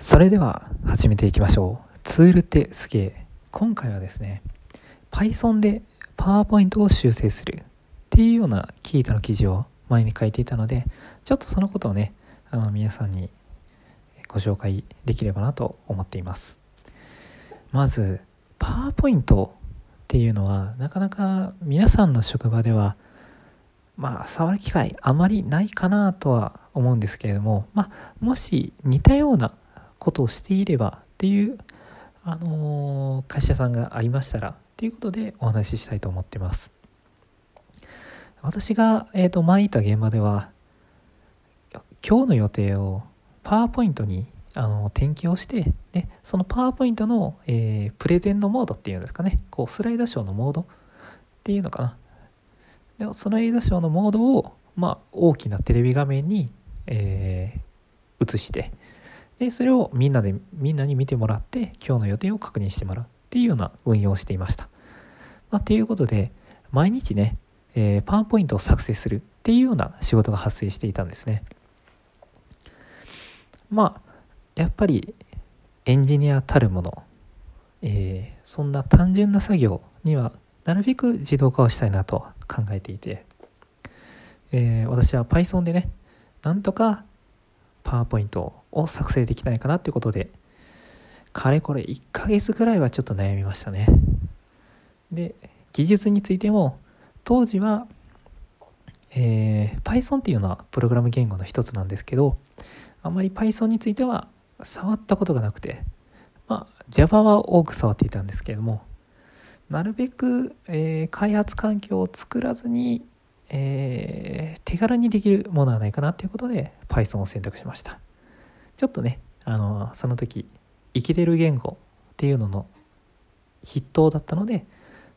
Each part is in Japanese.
それでは始めていきましょう。ツールってすげえ。今回はですね、Python で PowerPoint を修正するっていうようなキートの記事を前に書いていたので、ちょっとそのことをね、あの皆さんにご紹介できればなと思っています。まず、PowerPoint っていうのはなかなか皆さんの職場ではまあ触る機会あまりないかなとは思うんですけれども、まあ、もし似たようなことをしていればっていう、あのー、会社さんがありましたらっていうことでお話ししたいと思ってます。私が、えーと、前いた現場では今日の予定をパワーポイントにあの転記をしてでそのパワーポイントの、えー、プレゼンのモードっていうんですかねこうスライドショーのモードっていうのかなでスライドショーのモードを、まあ、大きなテレビ画面に、えー、映してでそれをみんなでみんなに見てもらって今日の予定を確認してもらうっていうような運用をしていました。まあ、ということで毎日ね、えー、パワーポイントを作成するっていうような仕事が発生していたんですね。まあやっぱりエンジニアたるもの、えー、そんな単純な作業にはなるべく自動化をしたいなと考えていて、えー、私は Python でねなんとかパワーポイントを作成できないかなっていうことで、かれこれ1ヶ月ぐらいはちょっと悩みましたね。で、技術についても、当時は、えー、Python っていうのはプログラム言語の一つなんですけど、あまり Python については触ったことがなくて、まあ、Java は多く触っていたんですけれども、なるべく、えー、開発環境を作らずにえー、手軽にできるものはないかなということで Python を選択しました。ちょっとねあのその時生きてる言語っていうのの筆頭だったので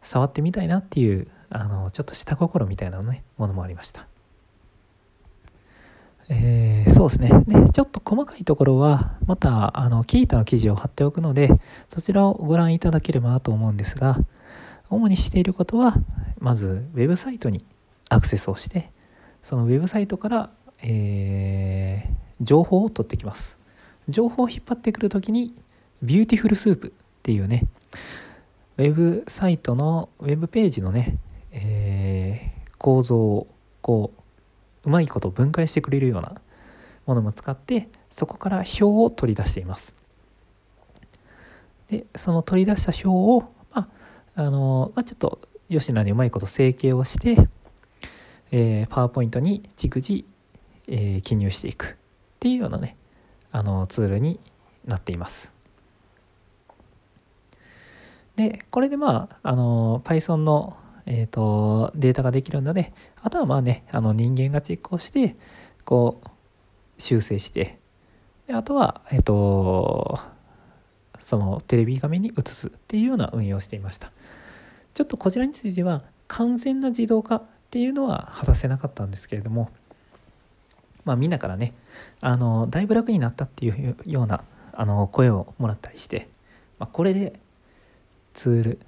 触ってみたいなっていうあのちょっと下心みたいな、ね、ものもありました。えー、そうですね。でちょっと細かいところはまたあのキータの記事を貼っておくのでそちらをご覧いただければなと思うんですが主にしていることはまずウェブサイトにアクセスをしてそのウェブサイトから、えー、情報を取ってきます。情報を引っ張ってくるときに Beautiful Soup っていうねウェブサイトのウェブページのね、えー、構造をこううまいこと分解してくれるようなものも使ってそこから表を取り出しています。でその取り出した表をまああの、まあ、ちょっと吉野にうまいこと整形をしてえ、パワーポイントに逐次、えー、記入していくっていうようなねあのツールになっています。でこれでまああの Python の、えーと、データができるのであとはまあねあの人間がチェックをしてこう修正して。であとはえっ、ー、とそのテレビ画面に映すっていうような運用をしていました。ちょっとこちらについては完全な自動化っていうのは果たせなかったんですけれどもまあみんなからねあのだいぶ楽になったっていうようなあの声をもらったりして、まあ、これでツール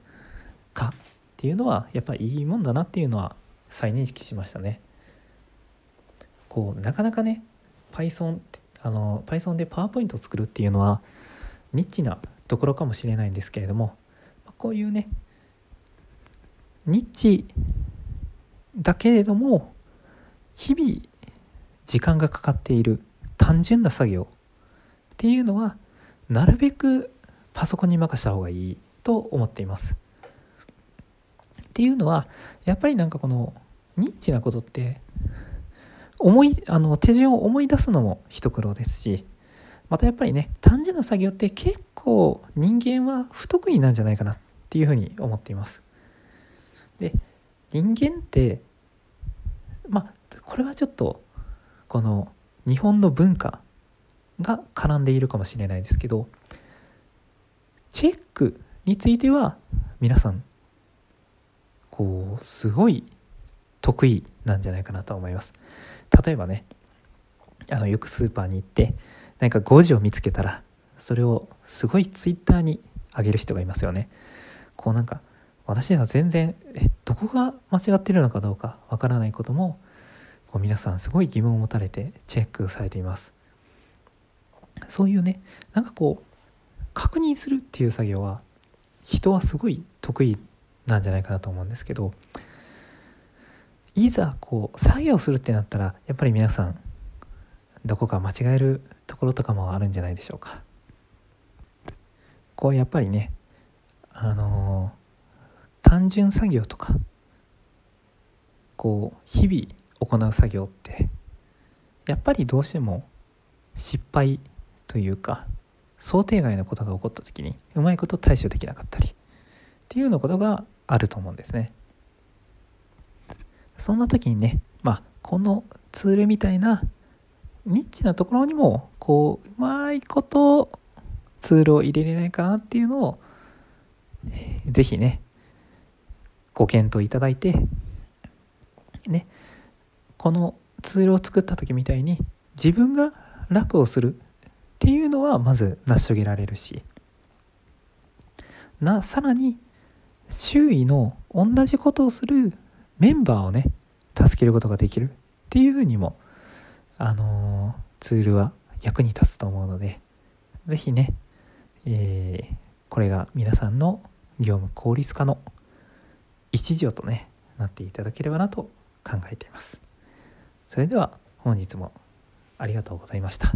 化っていうのはやっぱりいいもんだなっていうのは再認識しましたね。こうなかなかね Python あの Python で PowerPoint を作るっていうのはニッチなところかもしれないんですけれどもこういうねニッチだけれども日々時間がかかっている単純な作業っていうのはなるべくパソコンに任せた方がいいと思っています。っていうのはやっぱりなんかこのニッチなことって思いあの手順を思い出すのも一苦労ですしまたやっぱりね単純な作業って結構人間は不得意なんじゃないかなっていうふうに思っています。で人間ってまあこれはちょっとこの日本の文化が絡んでいるかもしれないですけどチェックについては皆さんこうすごい得意なんじゃないかなと思います。例えばねあのよくスーパーに行って何か誤字を見つけたらそれをすごいツイッターに上げる人がいますよね。こうなんか私には全然えどこが間違ってるのかどうかわからないこともこう皆さんすごい疑問を持たれてチェックされていますそういうねなんかこう確認するっていう作業は人はすごい得意なんじゃないかなと思うんですけどいざこう作業するってなったらやっぱり皆さんどこか間違えるところとかもあるんじゃないでしょうか。こうやっぱりねあのー、単純作業とかこう日々行う作業ってやっぱりどうしても失敗というか想定外のことが起こった時にうまいこと対処できなかったりっていうようなことがあると思うんですね。そんな時にね、まあ、このツールみたいなニッチなところにもこううまいことツールを入れれないかなっていうのを是非ねご検討いただいてねこのツールを作った時みたいに自分が楽をするっていうのはまず成し遂げられるしなさらに周囲の同じことをするメンバーをね助けることができるっていうふうにもあのー、ツールは役に立つと思うので是非ね、えー、これが皆さんの業務効率化の一助とねなっていただければなと考えています。それでは本日もありがとうございました。